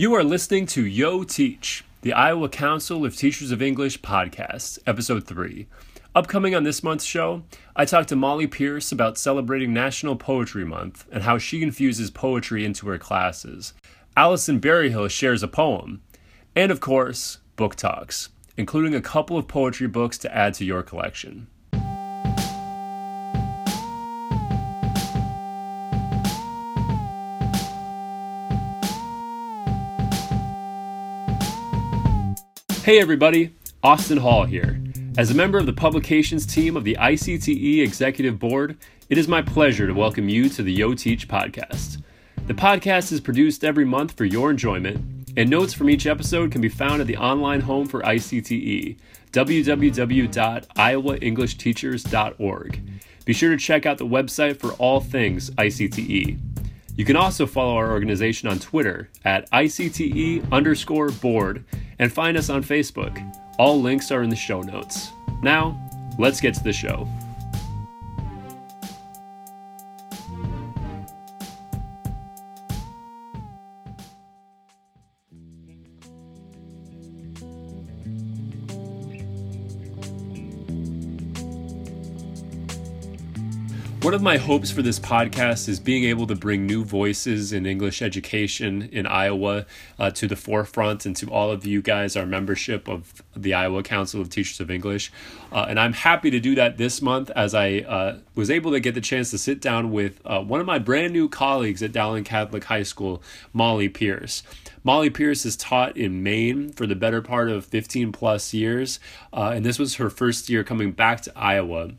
You are listening to Yo Teach, the Iowa Council of Teachers of English podcast, episode 3. Upcoming on this month's show, I talk to Molly Pierce about celebrating National Poetry Month and how she infuses poetry into her classes. Allison Berryhill shares a poem. And of course, book talks, including a couple of poetry books to add to your collection. Hey everybody, Austin Hall here. As a member of the publications team of the ICTE Executive Board, it is my pleasure to welcome you to the Yo Teach podcast. The podcast is produced every month for your enjoyment, and notes from each episode can be found at the online home for ICTE, www.iowaenglishteachers.org. Be sure to check out the website for all things ICTE. You can also follow our organization on Twitter at ICTE underscore board and find us on Facebook. All links are in the show notes. Now, let's get to the show. One of my hopes for this podcast is being able to bring new voices in English education in Iowa uh, to the forefront and to all of you guys, our membership of the Iowa Council of Teachers of English. Uh, and I'm happy to do that this month as I uh, was able to get the chance to sit down with uh, one of my brand new colleagues at Dowling Catholic High School, Molly Pierce. Molly Pierce has taught in Maine for the better part of 15 plus years, uh, and this was her first year coming back to Iowa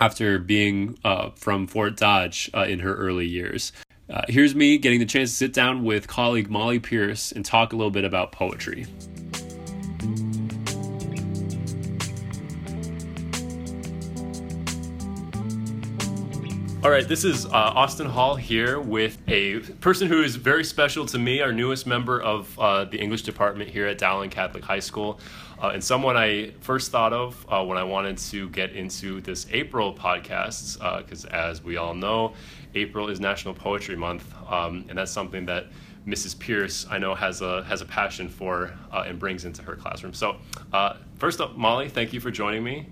after being uh, from Fort Dodge uh, in her early years. Uh, here's me getting the chance to sit down with colleague Molly Pierce and talk a little bit about poetry. All right, this is uh, Austin Hall here with a person who is very special to me, our newest member of uh, the English department here at Dowling Catholic High School, uh, and someone I first thought of uh, when I wanted to get into this April podcast, because uh, as we all know, April is National Poetry Month, um, and that's something that Mrs. Pierce I know has a has a passion for uh, and brings into her classroom. So, first up, Molly, thank you for joining me.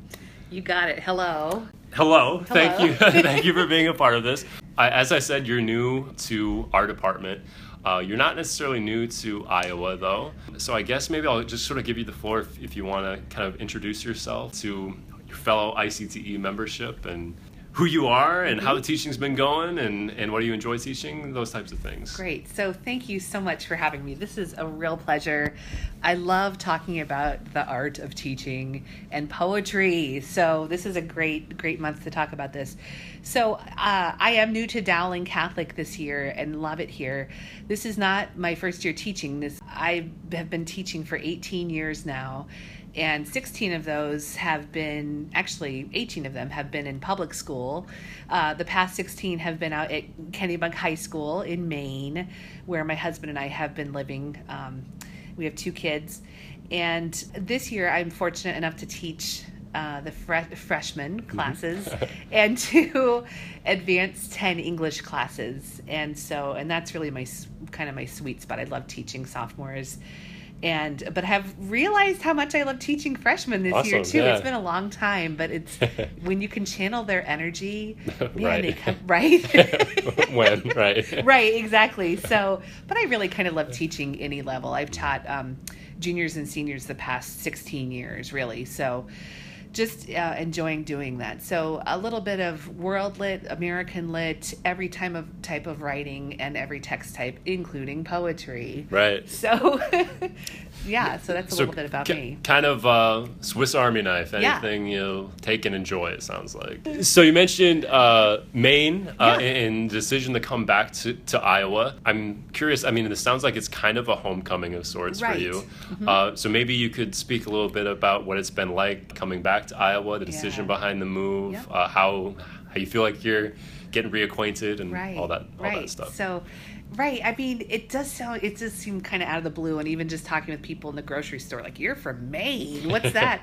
You got it. Hello. Hello. Hello. Thank you. Thank you for being a part of this. I, as I said, you're new to our department. Uh, you're not necessarily new to Iowa, though. So I guess maybe I'll just sort of give you the floor if, if you want to kind of introduce yourself to your fellow ICTE membership and who you are and how the mm-hmm. teaching's been going and, and what do you enjoy teaching, those types of things. Great. So thank you so much for having me. This is a real pleasure. I love talking about the art of teaching and poetry. So this is a great, great month to talk about this. So uh, I am new to Dowling Catholic this year and love it here. This is not my first year teaching. This I have been teaching for 18 years now and 16 of those have been actually 18 of them have been in public school. Uh, the past 16 have been out at kennebunk high school in maine where my husband and i have been living. Um, we have two kids. And this year i'm fortunate enough to teach uh, the fre- freshman mm-hmm. classes and two advanced 10 english classes. And so and that's really my kind of my sweet spot. I love teaching sophomores and but have realized how much I love teaching freshmen this awesome, year too. Yeah. It's been a long time, but it's when you can channel their energy, man, right? They come, right? when right? right, exactly. So, but I really kind of love teaching any level. I've taught um, juniors and seniors the past sixteen years, really. So just uh, enjoying doing that. So a little bit of world lit, American lit, every time of type of writing and every text type, including poetry. Right. So yeah, so that's a so little bit about me. Kind of uh, Swiss Army knife. Anything yeah. you take and enjoy. It sounds like. So you mentioned uh, Maine uh, yeah. and decision to come back to, to Iowa. I'm curious. I mean, it sounds like it's kind of a homecoming of sorts right. for you. Mm-hmm. Uh, so maybe you could speak a little bit about what it's been like coming back to Iowa, the decision yeah. behind the move, yep. Uh, how how you feel like you're getting reacquainted and right. all that all right. that stuff. So Right. I mean, it does sound, it does seem kind of out of the blue. And even just talking with people in the grocery store, like, you're from Maine. What's that?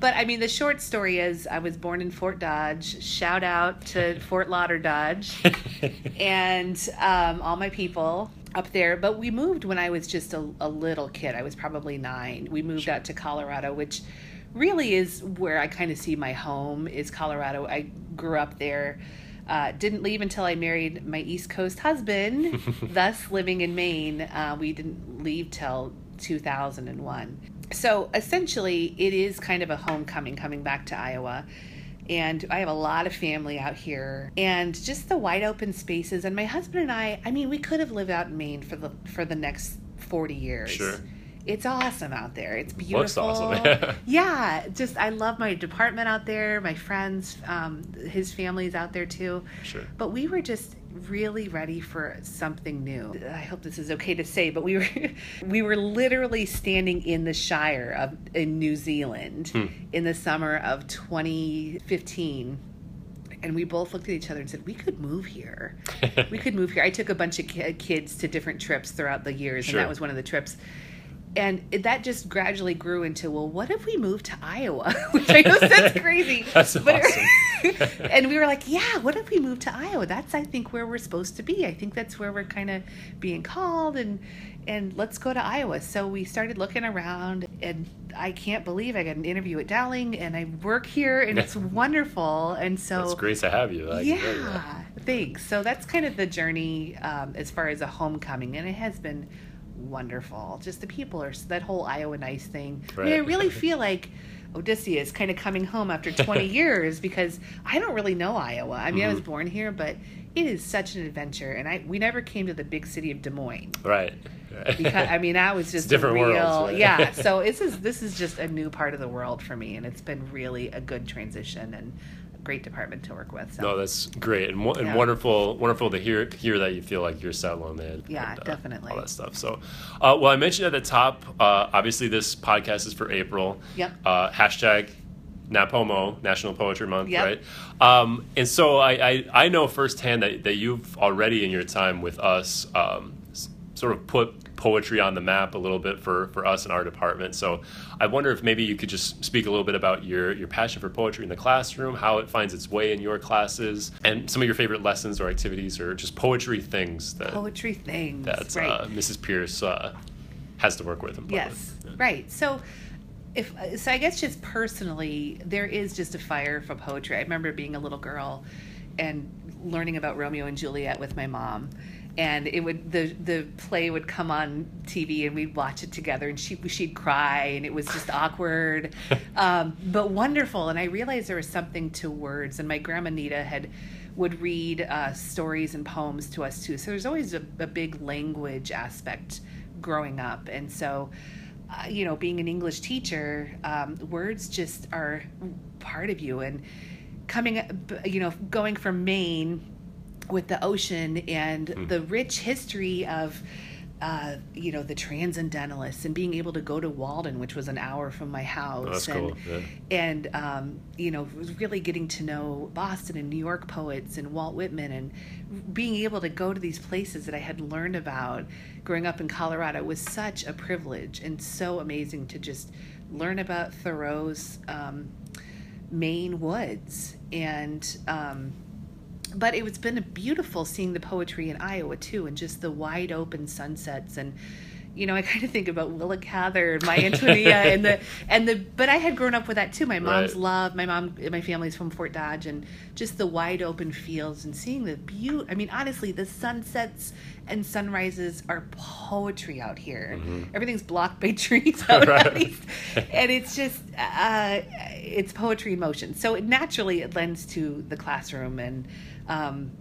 but I mean, the short story is I was born in Fort Dodge. Shout out to Fort Lauder Dodge and um, all my people. up there. But we moved when I was just a, a little kid. I was probably nine. We moved out to Colorado, which really is where I kind of see my home is Colorado. I grew up there. Uh, didn't leave until I married my East Coast husband, thus living in Maine. Uh, we didn't leave till 2001. So essentially, it is kind of a homecoming coming back to Iowa. And I have a lot of family out here, and just the wide open spaces. And my husband and I, I mean, we could have lived out in Maine for the for the next forty years. Sure. It's awesome out there. It's beautiful. Looks awesome. yeah, just I love my department out there. My friends, um, his family's out there too. Sure. But we were just really ready for something new. I hope this is okay to say, but we were we were literally standing in the Shire of in New Zealand Hmm. in the summer of 2015. And we both looked at each other and said, "We could move here. we could move here." I took a bunch of kids to different trips throughout the years, Sure. and that was one of the trips. And it- that just gradually grew into, well, what if we moved to Iowa? Which I know sounds crazy. That's but awesome. and we were like, yeah, what if we moved to Iowa? That's I think where we're supposed to be. I think that's where we're kind of being called and and let's go to Iowa. So we started looking around and I can't believe I got an interview at Dowling and I work here and it's wonderful. And so It's great to have you. I can tell you that. yeah, thanks. So that's kind of the journey um, as far as a homecoming, and it has been wonderful. Just the people are that whole Iowa nice thing. I, mean, I really feel like Odysseus kind of coming home after 20 years because I don't really know Iowa. I mean, I was Mhm. born here, but it is such an adventure, and I we never came to the big city of Des Moines. Right. Because I mean, that was just different a real, worlds, right? yeah. So this is this is just a new part of the world for me, and it's been really a good transition and great department to work with. So. No, that's great and, and Yeah. wonderful. Wonderful to hear hear that you feel like you're settling in. Yeah, and, uh, definitely. All that stuff. So, uh, well, I mentioned at the top. Uh, obviously, this podcast is for April. Yep. Uh, hashtag NaPoMo, National Poetry Month, Yep. right? Um, and so I, I, I know firsthand that, that you've already in your time with us um, sort of put poetry on the map a little bit for, for us in our department. So I wonder if maybe you could just speak a little bit about your, your passion for poetry in the classroom, how it finds its way in your classes, and some of your favorite lessons or activities or just poetry things that, poetry things. that right. uh, Mrs. Pierce uh, has to work with. Yes. Yeah. Right. So if so I guess just personally there is just a fire for poetry. I remember being a little girl and learning about Romeo and Juliet with my mom. And it would the the play would come on TV and we'd watch it together and she she'd cry and it was just awkward, um, but wonderful. And I realized there was something to words. And my grandma Nita had would read uh, stories and poems to us too. So there's always a, a big language aspect growing up, and so uh, you know, being an English teacher, um, words just are part of you. And coming, you know, going from Maine with the ocean and Hmm. the rich history of, uh, you know, the transcendentalists and being able to go to Walden, which was an hour from my house. Oh, and, cool. Yeah. and um, you know really getting to know boston and new york poets and walt whitman and being able to go to these places that i had learned about growing up in colorado was such a privilege and so amazing to just learn about thoreau's um, maine woods and um, but it was been beautiful seeing the poetry in Iowa too, and just the wide open sunsets and. You know, I kind of think about Willa Cather and My Antonia and the and the. But I had grown up with that too. My mom's Right. love. My mom, my family's from Fort Dodge, and just the wide open fields and seeing the beauty. I mean, honestly, the sunsets and sunrises are poetry out here. Everything's blocked by trees out Mm-hmm. Right. east, and it's just uh, it's poetry in motion. So it, naturally, it lends to the classroom and. Um,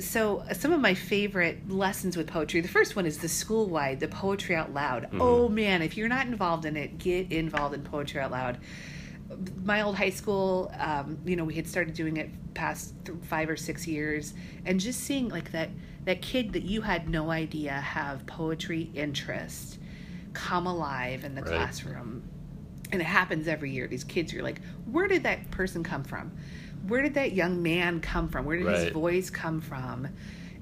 so some of my favorite lessons with poetry the first one is the school wide the poetry out loud oh man if you're not involved in it get involved in poetry out loud my old high school um, you know we had started doing it past th- five or six years and just seeing like that that kid that you had no idea have poetry interest come alive in the Right. classroom and it happens every year. These kids you're like where did that person come from? Where did that young man come from? Where did his voice come from?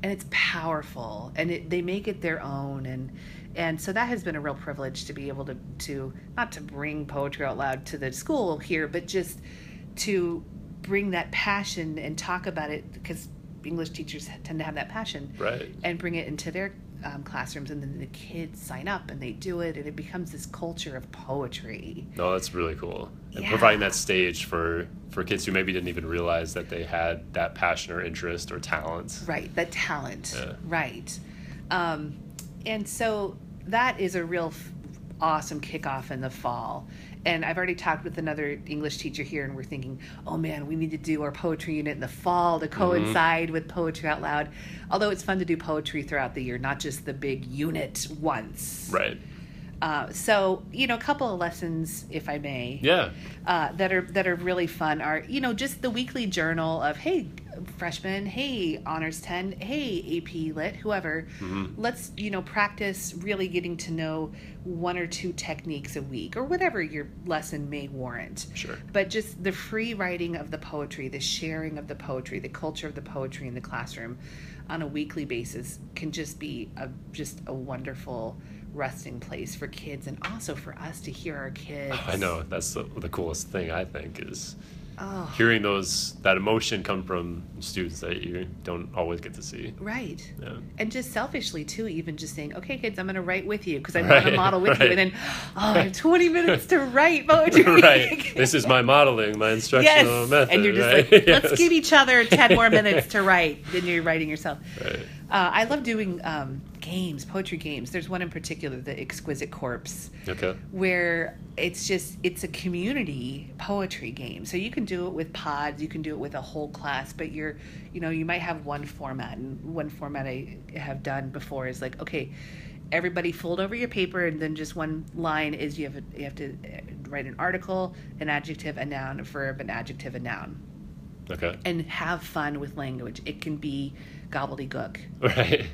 And it's powerful. And it, they make it their own. And and so that has been a real privilege to be able to to not to bring poetry out loud to the school here but just to bring that passion and talk about it because english teachers tend to have that passion Right. and bring it into their um, classrooms, and then the kids sign up and they do it, and it becomes this culture of poetry. No, that's really cool. And Yeah. providing that stage for for kids who maybe didn't even realize that they had that passion or interest or talent. Right, the talent. Yeah. Right. Um, and so that is a real f- awesome kickoff in the fall. And I've already talked with another English teacher here, and we're thinking, oh man, we need to do our poetry unit in the fall to coincide with Poetry Out Loud. Although it's fun to do poetry throughout the year, not just the big unit once. Right. Uh, so, you know, a couple of lessons, if I may Yeah. uh, that are that are really fun are you know just the weekly journal of hey freshman hey honors 10 hey ap lit whoever. Mm-hmm. Let's you know practice really getting to know one or two techniques a week or whatever your lesson may warrant. Sure. but just the free writing of the poetry the sharing of the poetry the culture of the poetry in the classroom on a weekly basis can just be a just a wonderful resting place for kids and also for us to hear our kids. I know that's the, the coolest thing I think is oh hearing those that emotion come from students that you don't always get to see. Right. Yeah. And just selfishly too, even just saying, "Okay, kids, I'm going to write with you because I want to model with you," and then, oh, I have 20 minutes to write poetry. right. This is my modeling, my instructional yes, method. and you're just right? like, "Let's Yes. give each other 10 more minutes to write." Then you're writing yourself. Right. Uh, I love doing um, games, poetry games. There's one in particular, the Exquisite Corpse, Okay. where it's just it's a community poetry game. So you can do it with pods, you can do it with a whole class, but you're you know, you might have one format and one format I have done before is like, okay, everybody fold over your paper and then just one line is you have a, you have to uh, write an article, an adjective, a noun, a verb, an adjective, a noun. Okay. And have fun with language. It can be gobbledygook Right.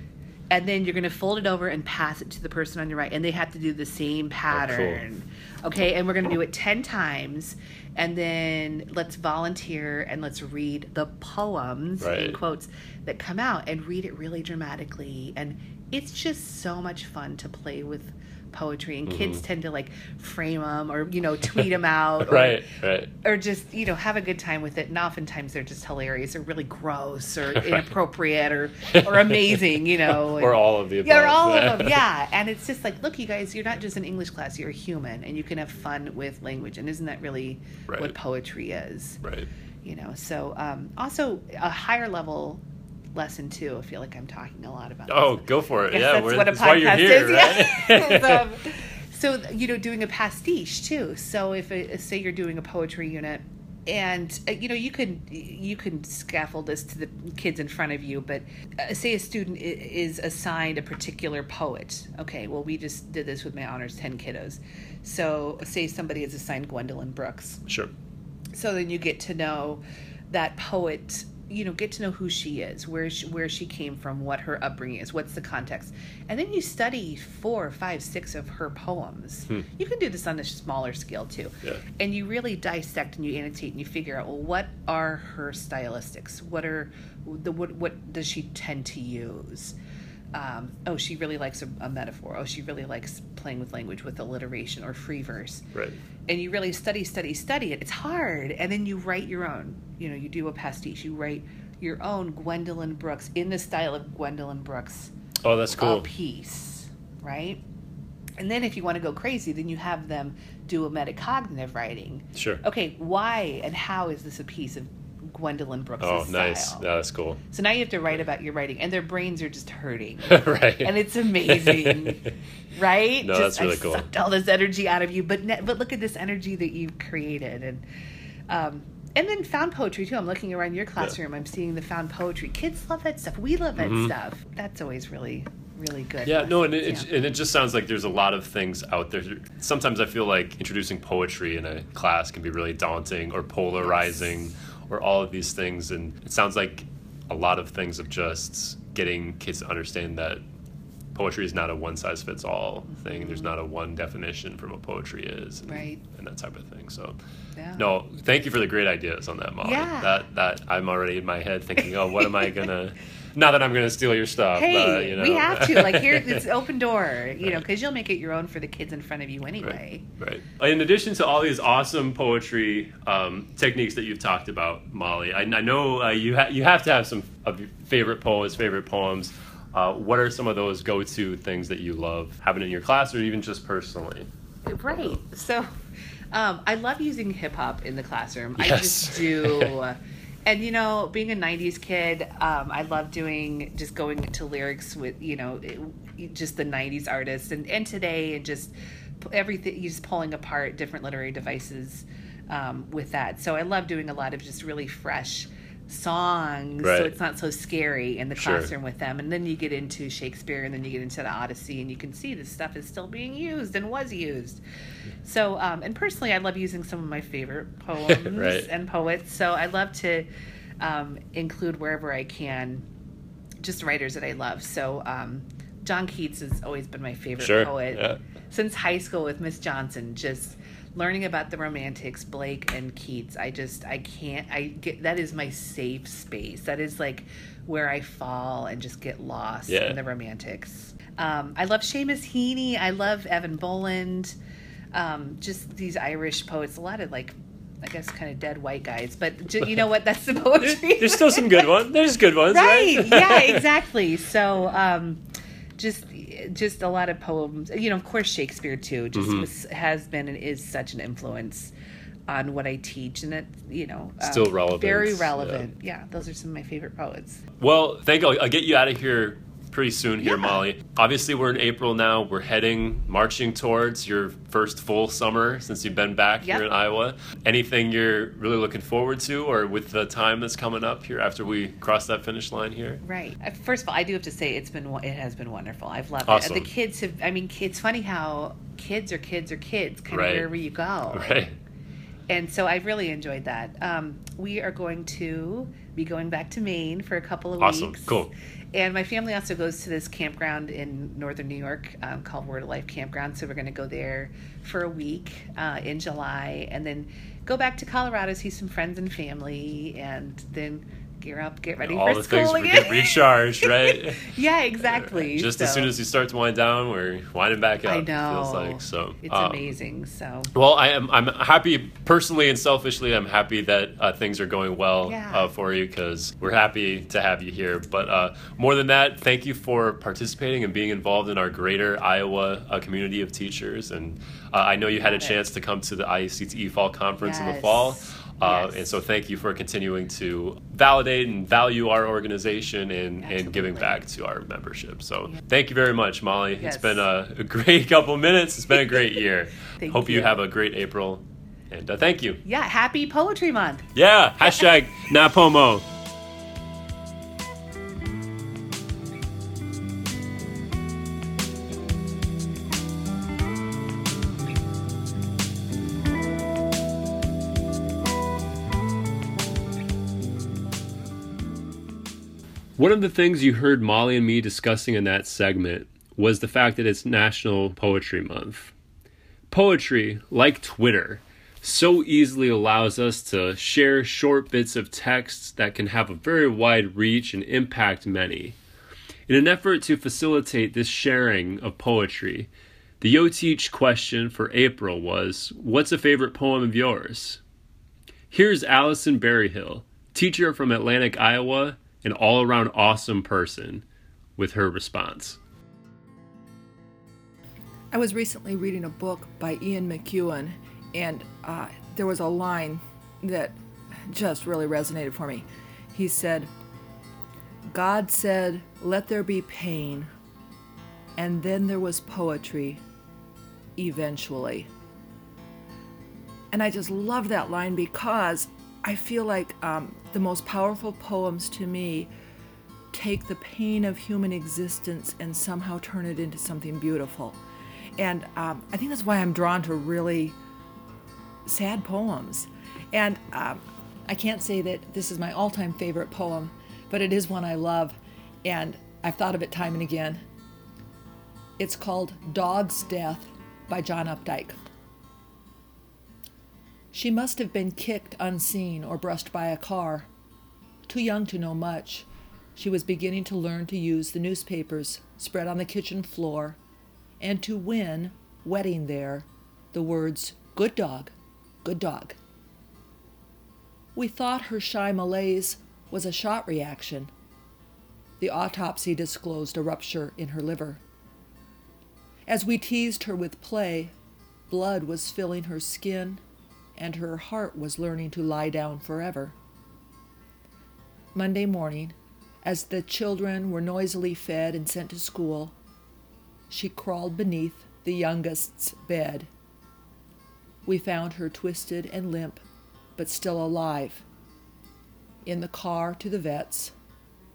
And then you're going to fold it over and pass it to the person on your right and they have to do the same pattern. Okay and we're going to do it 10 times and then let's volunteer and let's read the poems in quotes that come out and read it really dramatically. And it's just so much fun to play with poetry and kids tend to like frame them or you know tweet them out or, Mm-hmm. Right. Right. or just you know have a good time with it and oftentimes they're just hilarious or really gross or inappropriate or or amazing you know Or and- all of the above. yeah or all of them yeah and it's just like look you guys you're not just an english class you're a human and you can have fun with language and isn't that really what poetry is Right. you know so um, also a higher level lesson two. i feel like i'm talking a lot about Oh, this. go for it. Yeah, that's we're, what a podcast here, is. right? Yeah. um, so you know, doing a pastiche too. So if say you're doing a poetry unit, and uh, you know you can you can scaffold this to the kids in front of you, but uh, say a student is assigned a particular poet. Okay, well we just did this with my honors ten kiddos. So say somebody is assigned Gwendolyn Brooks sure. so then you get to know that poet you know get to know who she is where she, where she came from what her upbringing is what's the context. And then you study four five six of her poems. Hmm. You can do this on a smaller scale too. Yeah. and you really dissect and you annotate and you figure out well what are her stylistics? What are the what, what does she tend to use um, oh she really likes a, a metaphor oh she really likes playing with language with alliteration or free verse Right. and you really study, study, study it. It's hard, and then you write your own. You know, you do a pastiche. You write your own Gwendolyn Brooks in the style of Gwendolyn Brooks Oh, that's a cool. piece, right? And then if you want to go crazy, then you have them do a metacognitive writing. Sure. Okay, why and how is this a piece of Gwendolyn Brooks' Oh, style? nice. Yeah, that's cool. So now you have to write about your writing, and their brains are just hurting right. and it's amazing, right? No, that's really I cool. Sucked all this energy out of you, but ne- but look at this energy that you've created, and um, and then found poetry too. I'm looking around your classroom. I'm seeing the found poetry. Kids love that stuff. We love that stuff. That's always really really good. Mm-hmm. Yeah, no, and it, lessons, it, and it just sounds like there's a lot of things out there. Sometimes I feel like introducing poetry in a class can be really daunting or polarizing or all of these things. And it sounds like a lot of things of just getting kids to understand that poetry is not a one size fits all thing. There's not a one definition for what poetry is. And, Right. And that type of thing. So, Yeah. no, thank you for the great ideas on that, Molly. Yeah. That, that I'm already in my head thinking, oh, what am I going to. Not that I'm going to steal your stuff. Hey, but, you know. we have to like here. It's open door, you know, because you'll make it your own for the kids in front of you anyway. Right. In addition to all these awesome poetry um, techniques that you've talked about, Molly, I, I know uh, you ha- you have to have some of your favorite poets, favorite poems. Uh, what are some of those go-to things that you love having in your class, or even just personally? Right. So, um, I love using hip hop in the classroom. I Yes. just do. and you know, being a '90s kid, um, I love doing just going to lyrics with you know, it, just the '90s artists and and today and just everything. Just pulling apart different literary devices um, with that. So I love doing a lot of just really fresh songs Right. so it's not so scary in the Sure. classroom with them and then you get into shakespeare and then you get into the odyssey and you can see this stuff is still being used and was used so um, and personally i love using some of my favorite poems Right. and poets so i love to um, include wherever i can just writers that i love so um, john keats has always been my favorite Sure, poet yeah. since high school with miss johnson just learning about the romantics blake and keats i just i can't i get that is my safe space that is like where i fall and just get lost Yeah. in the romantics um, i love Seamus heaney i love eavan boland um, just these irish poets a lot of like i guess kind of dead white guys but you know what that's the poetry There's still some good ones. There's good ones, right? right yeah exactly so um just just a lot of poems you know of course shakespeare too just Mm-hmm. was, has been and is such an influence on what i teach and that you know um, Still relevant, very yeah. relevant yeah. those are some of my favorite poets Well, thank you. I'll, I'll get you out of here pretty soon here, Yeah. Molly. Obviously, we're in April now. We're heading, marching towards your first full summer since you've been back Yep. here in Iowa. Anything you're really looking forward to, or with the time that's coming up here after we cross that finish line here? Right. Uh, First of all, I do have to say it's been it has been wonderful. I've loved Awesome. it. The kids have. I mean, it's funny how kids are kids are kids, kind Right. of wherever you go. Right. And so I've really enjoyed that. Um, we are going to be going back to Maine for a couple of Awesome. weeks. Awesome, cool. And my family also goes to this campground in northern New York um, called Word of Life Campground. So we're going to go there for a week uh, in July and then go back to Colorado, see some friends and family, and then gear up, get ready All for the school things we again. get recharged, right? yeah, exactly. Just as soon as you start to wind down, we're winding back up. I it know. Feels like so. It's um, amazing. So Well, I am. I'm happy personally and selfishly. I'm happy that uh, things are going well Yeah. uh, for you because we're happy to have you here. But uh, more than that, thank you for participating and being involved in our greater Iowa uh, community of teachers. And uh, I know you had a Love it. chance to come to the ICTE Fall Conference in the fall. Uh, Yes. And so, thank you for continuing to validate and value our organization and, and giving back to our membership. So, thank you very much, Molly. Yes. It's been a, a great couple minutes. It's been a great year. Thank Hope you. you. have a great April. And uh, thank you. yeah, happy Poetry Month. Yeah. Hashtag Napomo. One of the things you heard Molly and me discussing in that segment was the fact that it's National Poetry Month. Poetry, like Twitter, so easily allows us to share short bits of text that can have a very wide reach and impact many. In an effort to facilitate this sharing of poetry, the Yo Teach question for April was What's a favorite poem of yours? Here's Allison Berryhill, teacher from Atlantic, Iowa, an all around awesome person, with her response. I was recently reading a book by Ian McEwan, and uh, there was a line that just really resonated for me. He said, God said, Let there be pain, and then there was poetry, eventually. And I just love that line because I feel like um, the most powerful poems to me take the pain of human existence and somehow turn it into something beautiful. And um, I think that's why I'm drawn to really sad poems. And um, I can't say that this is my all time favorite poem, but it is one I love, and I've thought of it time and again. It's called Dog's Death by John Updike. She must have been kicked unseen or brushed by a car. Too young to know much, she was beginning to learn to use the newspapers spread on the kitchen floor and to win, wetting there, the words, Good dog, good dog. We thought her shy malaise was a shot reaction. The autopsy disclosed a rupture in her liver. As we teased her with play, blood was filling her skin, and her heart was learning to lie down forever. Monday morning, as the children were noisily fed and sent to school, she crawled beneath the youngest's bed. We found her twisted and limp, but still alive. In the car to the vet's,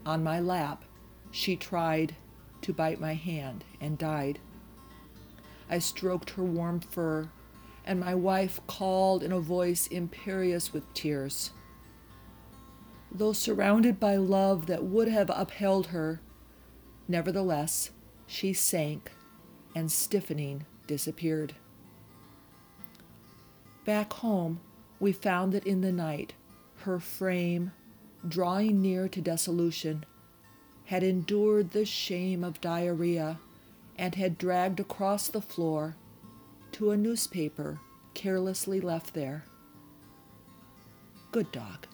on my lap, she tried to bite my hand and died. I stroked her warm fur, and my wife called in a voice imperious with tears. Though surrounded by love that would have upheld her, nevertheless, she sank and, stiffening, disappeared. Back home, we found that in the night, her frame, drawing near to dissolution, had endured the shame of diarrhea and had dragged across the floor to a newspaper carelessly left there. Good dog.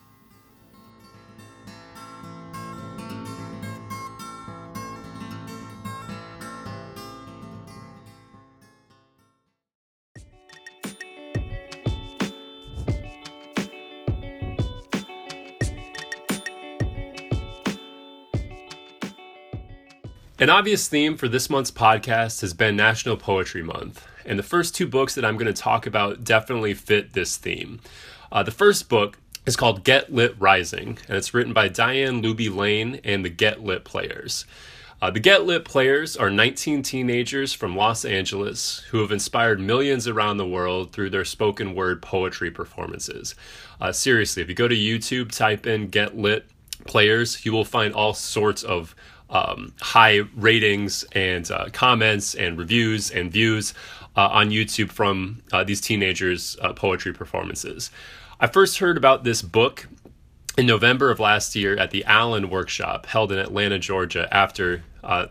An obvious theme for this month's podcast has been National Poetry Month, and the first two books that I'm going to talk about definitely fit this theme. Uh, the first book is called Get Lit Rising, and it's written by Diane Luby Lane and the Get Lit Players. Uh, the Get Lit Players are 19 teenagers from Los Angeles who have inspired millions around the world through their spoken word poetry performances. Uh, seriously, if you go to YouTube, type in Get Lit Players, you will find all sorts of um, high ratings and uh, comments and reviews and views uh, on YouTube from uh, these teenagers' uh, poetry performances. I first heard about this book in November of last year at the ALAN Workshop held in Atlanta, Georgia, after uh,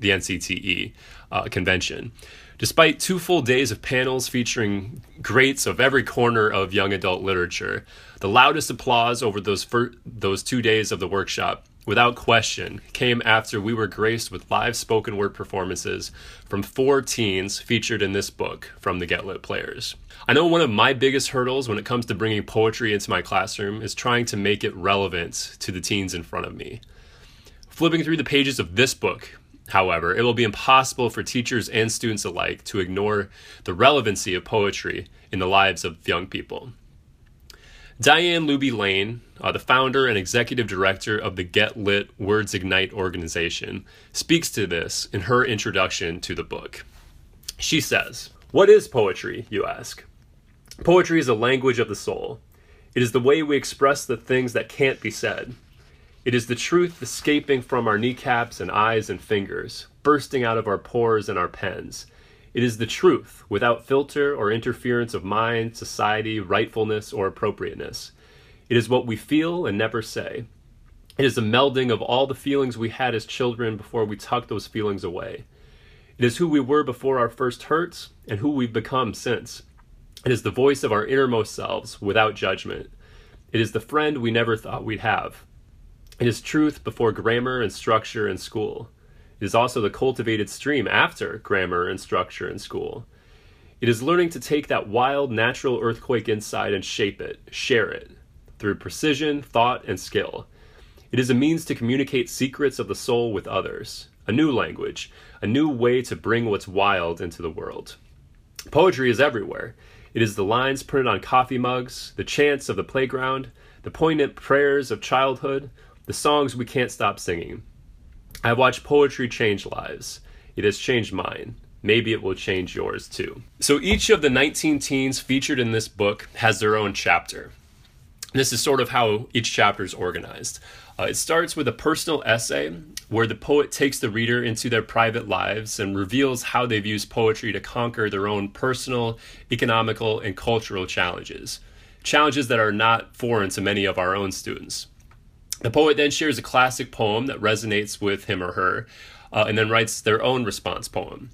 the NCTE uh, convention. Despite two full days of panels featuring greats of every corner of young adult literature, the loudest applause over those fir- those two days of the workshop without question, came after we were graced with live spoken word performances from four teens featured in this book from the Get Lit players. I know one of my biggest hurdles when it comes to bringing poetry into my classroom is trying to make it relevant to the teens in front of me. Flipping through the pages of this book, however, it will be impossible for teachers and students alike to ignore the relevancy of poetry in the lives of young people. Diane Luby Lane, uh, the founder and executive director of the Get Lit Words Ignite organization, speaks to this in her introduction to the book. She says, What is poetry, you ask? Poetry is a language of the soul. It is the way we express the things that can't be said. It is the truth escaping from our kneecaps and eyes and fingers, bursting out of our pores and our pens. It is the truth, without filter or interference of mind, society, rightfulness, or appropriateness. It is what we feel and never say. It is the melding of all the feelings we had as children before we tucked those feelings away. It is who we were before our first hurts and who we've become since. It is the voice of our innermost selves without judgment. It is the friend we never thought we'd have. It is truth before grammar and structure and school. It is also the cultivated stream after grammar and structure in school. It is learning to take that wild, natural earthquake inside and shape it, share it, through precision, thought, and skill. It is a means to communicate secrets of the soul with others, a new language, a new way to bring what's wild into the world. Poetry is everywhere. It is the lines printed on coffee mugs, the chants of the playground, the poignant prayers of childhood, the songs we can't stop singing. I've watched poetry change lives. It has changed mine. Maybe it will change yours too. So each of the 19 teens featured in this book has their own chapter. This is sort of how each chapter is organized. Uh, it starts with a personal essay where the poet takes the reader into their private lives and reveals how they've used poetry to conquer their own personal, economical, and cultural challenges. Challenges that are not foreign to many of our own students. The poet then shares a classic poem that resonates with him or her, uh, and then writes their own response poem.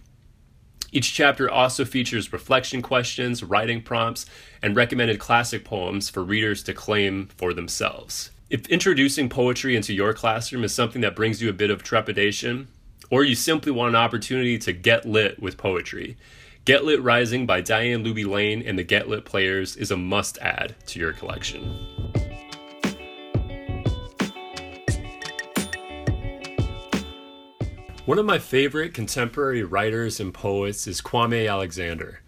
Each chapter also features reflection questions, writing prompts, and recommended classic poems for readers to claim for themselves. If introducing poetry into your classroom is something that brings you a bit of trepidation, or you simply want an opportunity to get lit with poetry, Get Lit Rising by Diane Luby Lane and the Get Lit Players is a must add to your collection. One of my favorite contemporary writers and poets is Kwame Alexander.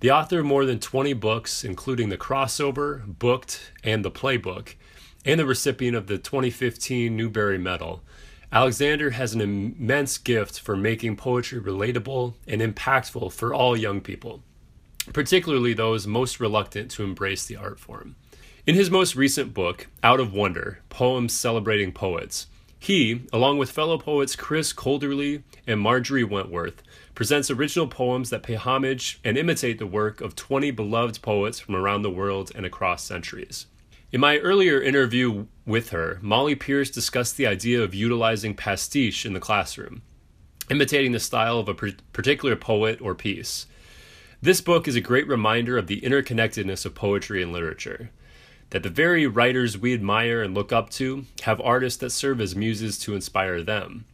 The author of more than 20 books, including The Crossover, Booked, and The Playbook, and the recipient of the 2015 Newbery Medal, Alexander has an immense gift for making poetry relatable and impactful for all young people, particularly those most reluctant to embrace the art form. In his most recent book, Out of Wonder Poems Celebrating Poets, he, along with fellow poets Chris Colderley and Marjorie Wentworth, presents original poems that pay homage and imitate the work of 20 beloved poets from around the world and across centuries. In my earlier interview with her, Molly Pierce discussed the idea of utilizing pastiche in the classroom, imitating the style of a particular poet or piece. This book is a great reminder of the interconnectedness of poetry and literature that the very writers we admire and look up to have artists that serve as muses to inspire them.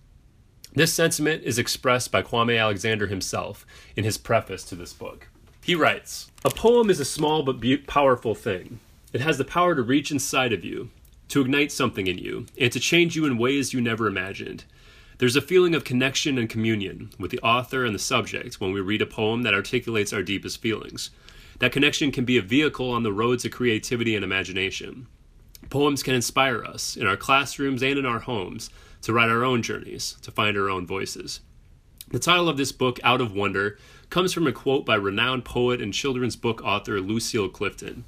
This sentiment is expressed by Kwame Alexander himself in his preface to this book. He writes A poem is a small but be- powerful thing. It has the power to reach inside of you, to ignite something in you, and to change you in ways you never imagined. There's a feeling of connection and communion with the author and the subject when we read a poem that articulates our deepest feelings. That connection can be a vehicle on the road to creativity and imagination. Poems can inspire us in our classrooms and in our homes to write our own journeys, to find our own voices. The title of this book, Out of Wonder, comes from a quote by renowned poet and children's book author Lucille Clifton.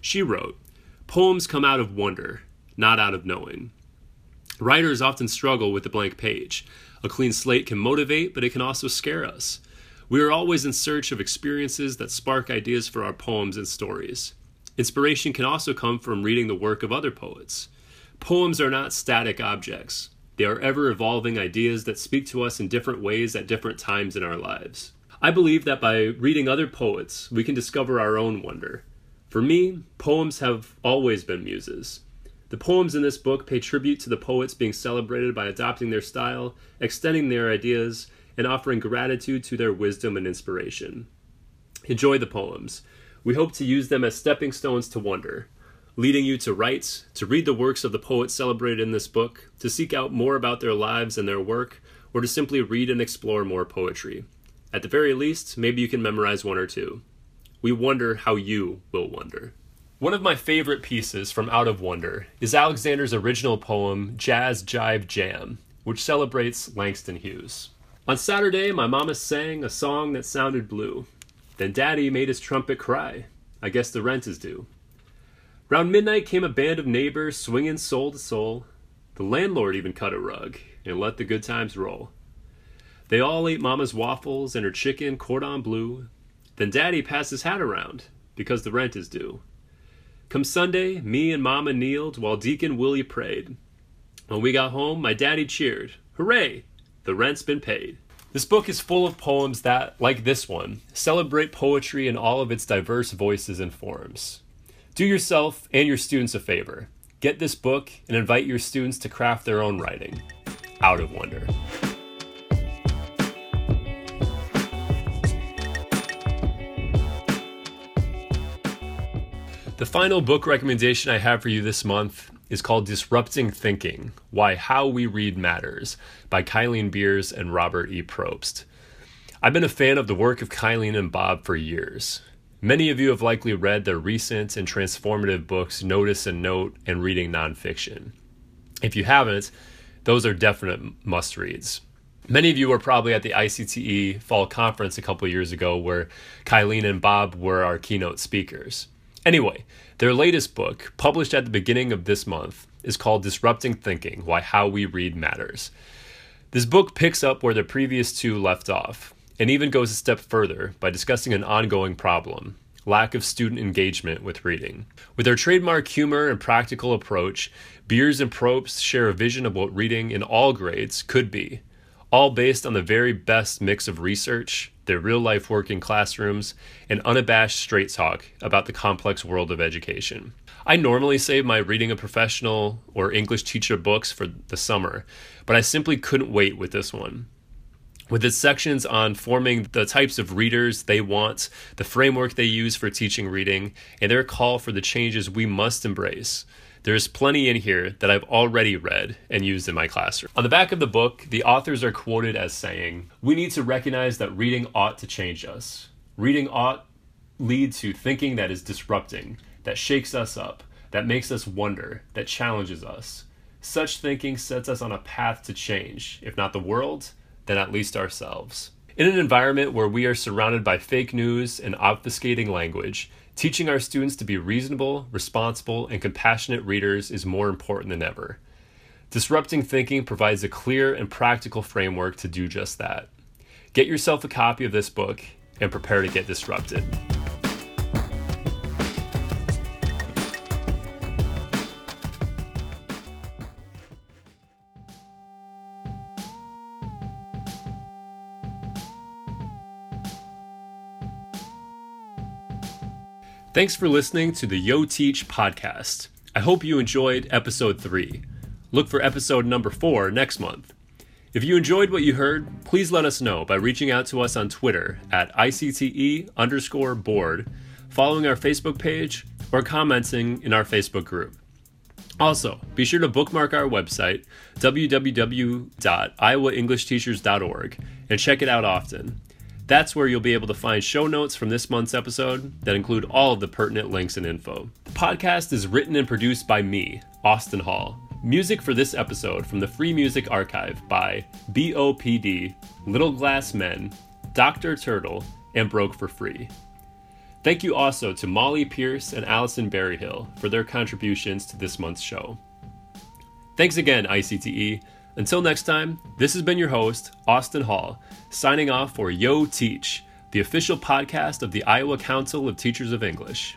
She wrote, Poems come out of wonder, not out of knowing. Writers often struggle with the blank page. A clean slate can motivate, but it can also scare us. We are always in search of experiences that spark ideas for our poems and stories. Inspiration can also come from reading the work of other poets. Poems are not static objects, they are ever evolving ideas that speak to us in different ways at different times in our lives. I believe that by reading other poets, we can discover our own wonder. For me, poems have always been muses. The poems in this book pay tribute to the poets being celebrated by adopting their style, extending their ideas, and offering gratitude to their wisdom and inspiration. Enjoy the poems. We hope to use them as stepping stones to wonder, leading you to write, to read the works of the poets celebrated in this book, to seek out more about their lives and their work, or to simply read and explore more poetry. At the very least, maybe you can memorize one or two. We wonder how you will wonder. One of my favorite pieces from Out of Wonder is Alexander's original poem, Jazz Jive Jam, which celebrates Langston Hughes. On Saturday, my mama sang a song that sounded blue. Then Daddy made his trumpet cry. I guess the rent is due. Round midnight came a band of neighbors swinging soul to soul. The landlord even cut a rug and let the good times roll. They all ate Mama's waffles and her chicken cordon bleu. Then Daddy passed his hat around because the rent is due. Come Sunday, me and Mama kneeled while Deacon Willie prayed. When we got home, my daddy cheered, Hooray! The rent's been paid. This book is full of poems that, like this one, celebrate poetry in all of its diverse voices and forms. Do yourself and your students a favor. Get this book and invite your students to craft their own writing. Out of Wonder. The final book recommendation I have for you this month is called Disrupting Thinking Why How We Read Matters by Kylene Beers and Robert E. Probst. I've been a fan of the work of Kylene and Bob for years. Many of you have likely read their recent and transformative books, Notice and Note and Reading Nonfiction. If you haven't, those are definite must reads. Many of you were probably at the ICTE Fall Conference a couple years ago where Kylene and Bob were our keynote speakers. Anyway, their latest book, published at the beginning of this month, is called Disrupting Thinking Why How We Read Matters. This book picks up where the previous two left off, and even goes a step further by discussing an ongoing problem lack of student engagement with reading. With their trademark humor and practical approach, Beers and Probst share a vision of what reading in all grades could be, all based on the very best mix of research, their real life work in classrooms, and unabashed straight talk about the complex world of education. I normally save my reading a professional or English teacher books for the summer, but I simply couldn't wait with this one. With its sections on forming the types of readers they want, the framework they use for teaching reading, and their call for the changes we must embrace. There's plenty in here that I've already read and used in my classroom. On the back of the book, the authors are quoted as saying, We need to recognize that reading ought to change us. Reading ought lead to thinking that is disrupting, that shakes us up, that makes us wonder, that challenges us. Such thinking sets us on a path to change, if not the world, then at least ourselves. In an environment where we are surrounded by fake news and obfuscating language, teaching our students to be reasonable, responsible, and compassionate readers is more important than ever. Disrupting Thinking provides a clear and practical framework to do just that. Get yourself a copy of this book and prepare to get disrupted. Thanks for listening to the Yo Teach podcast. I hope you enjoyed episode 3. Look for episode number 4 next month. If you enjoyed what you heard, please let us know by reaching out to us on Twitter at ICTE underscore board, following our Facebook page, or commenting in our Facebook group. Also, be sure to bookmark our website, www.iowaenglishteachers.org, and check it out often. That's where you'll be able to find show notes from this month's episode that include all of the pertinent links and info. The podcast is written and produced by me, Austin Hall. Music for this episode from the Free Music Archive by BOPD, Little Glass Men, Dr. Turtle, and Broke for Free. Thank you also to Molly Pierce and Allison Berryhill for their contributions to this month's show. Thanks again, ICTE. Until next time, this has been your host, Austin Hall, signing off for Yo Teach, the official podcast of the Iowa Council of Teachers of English.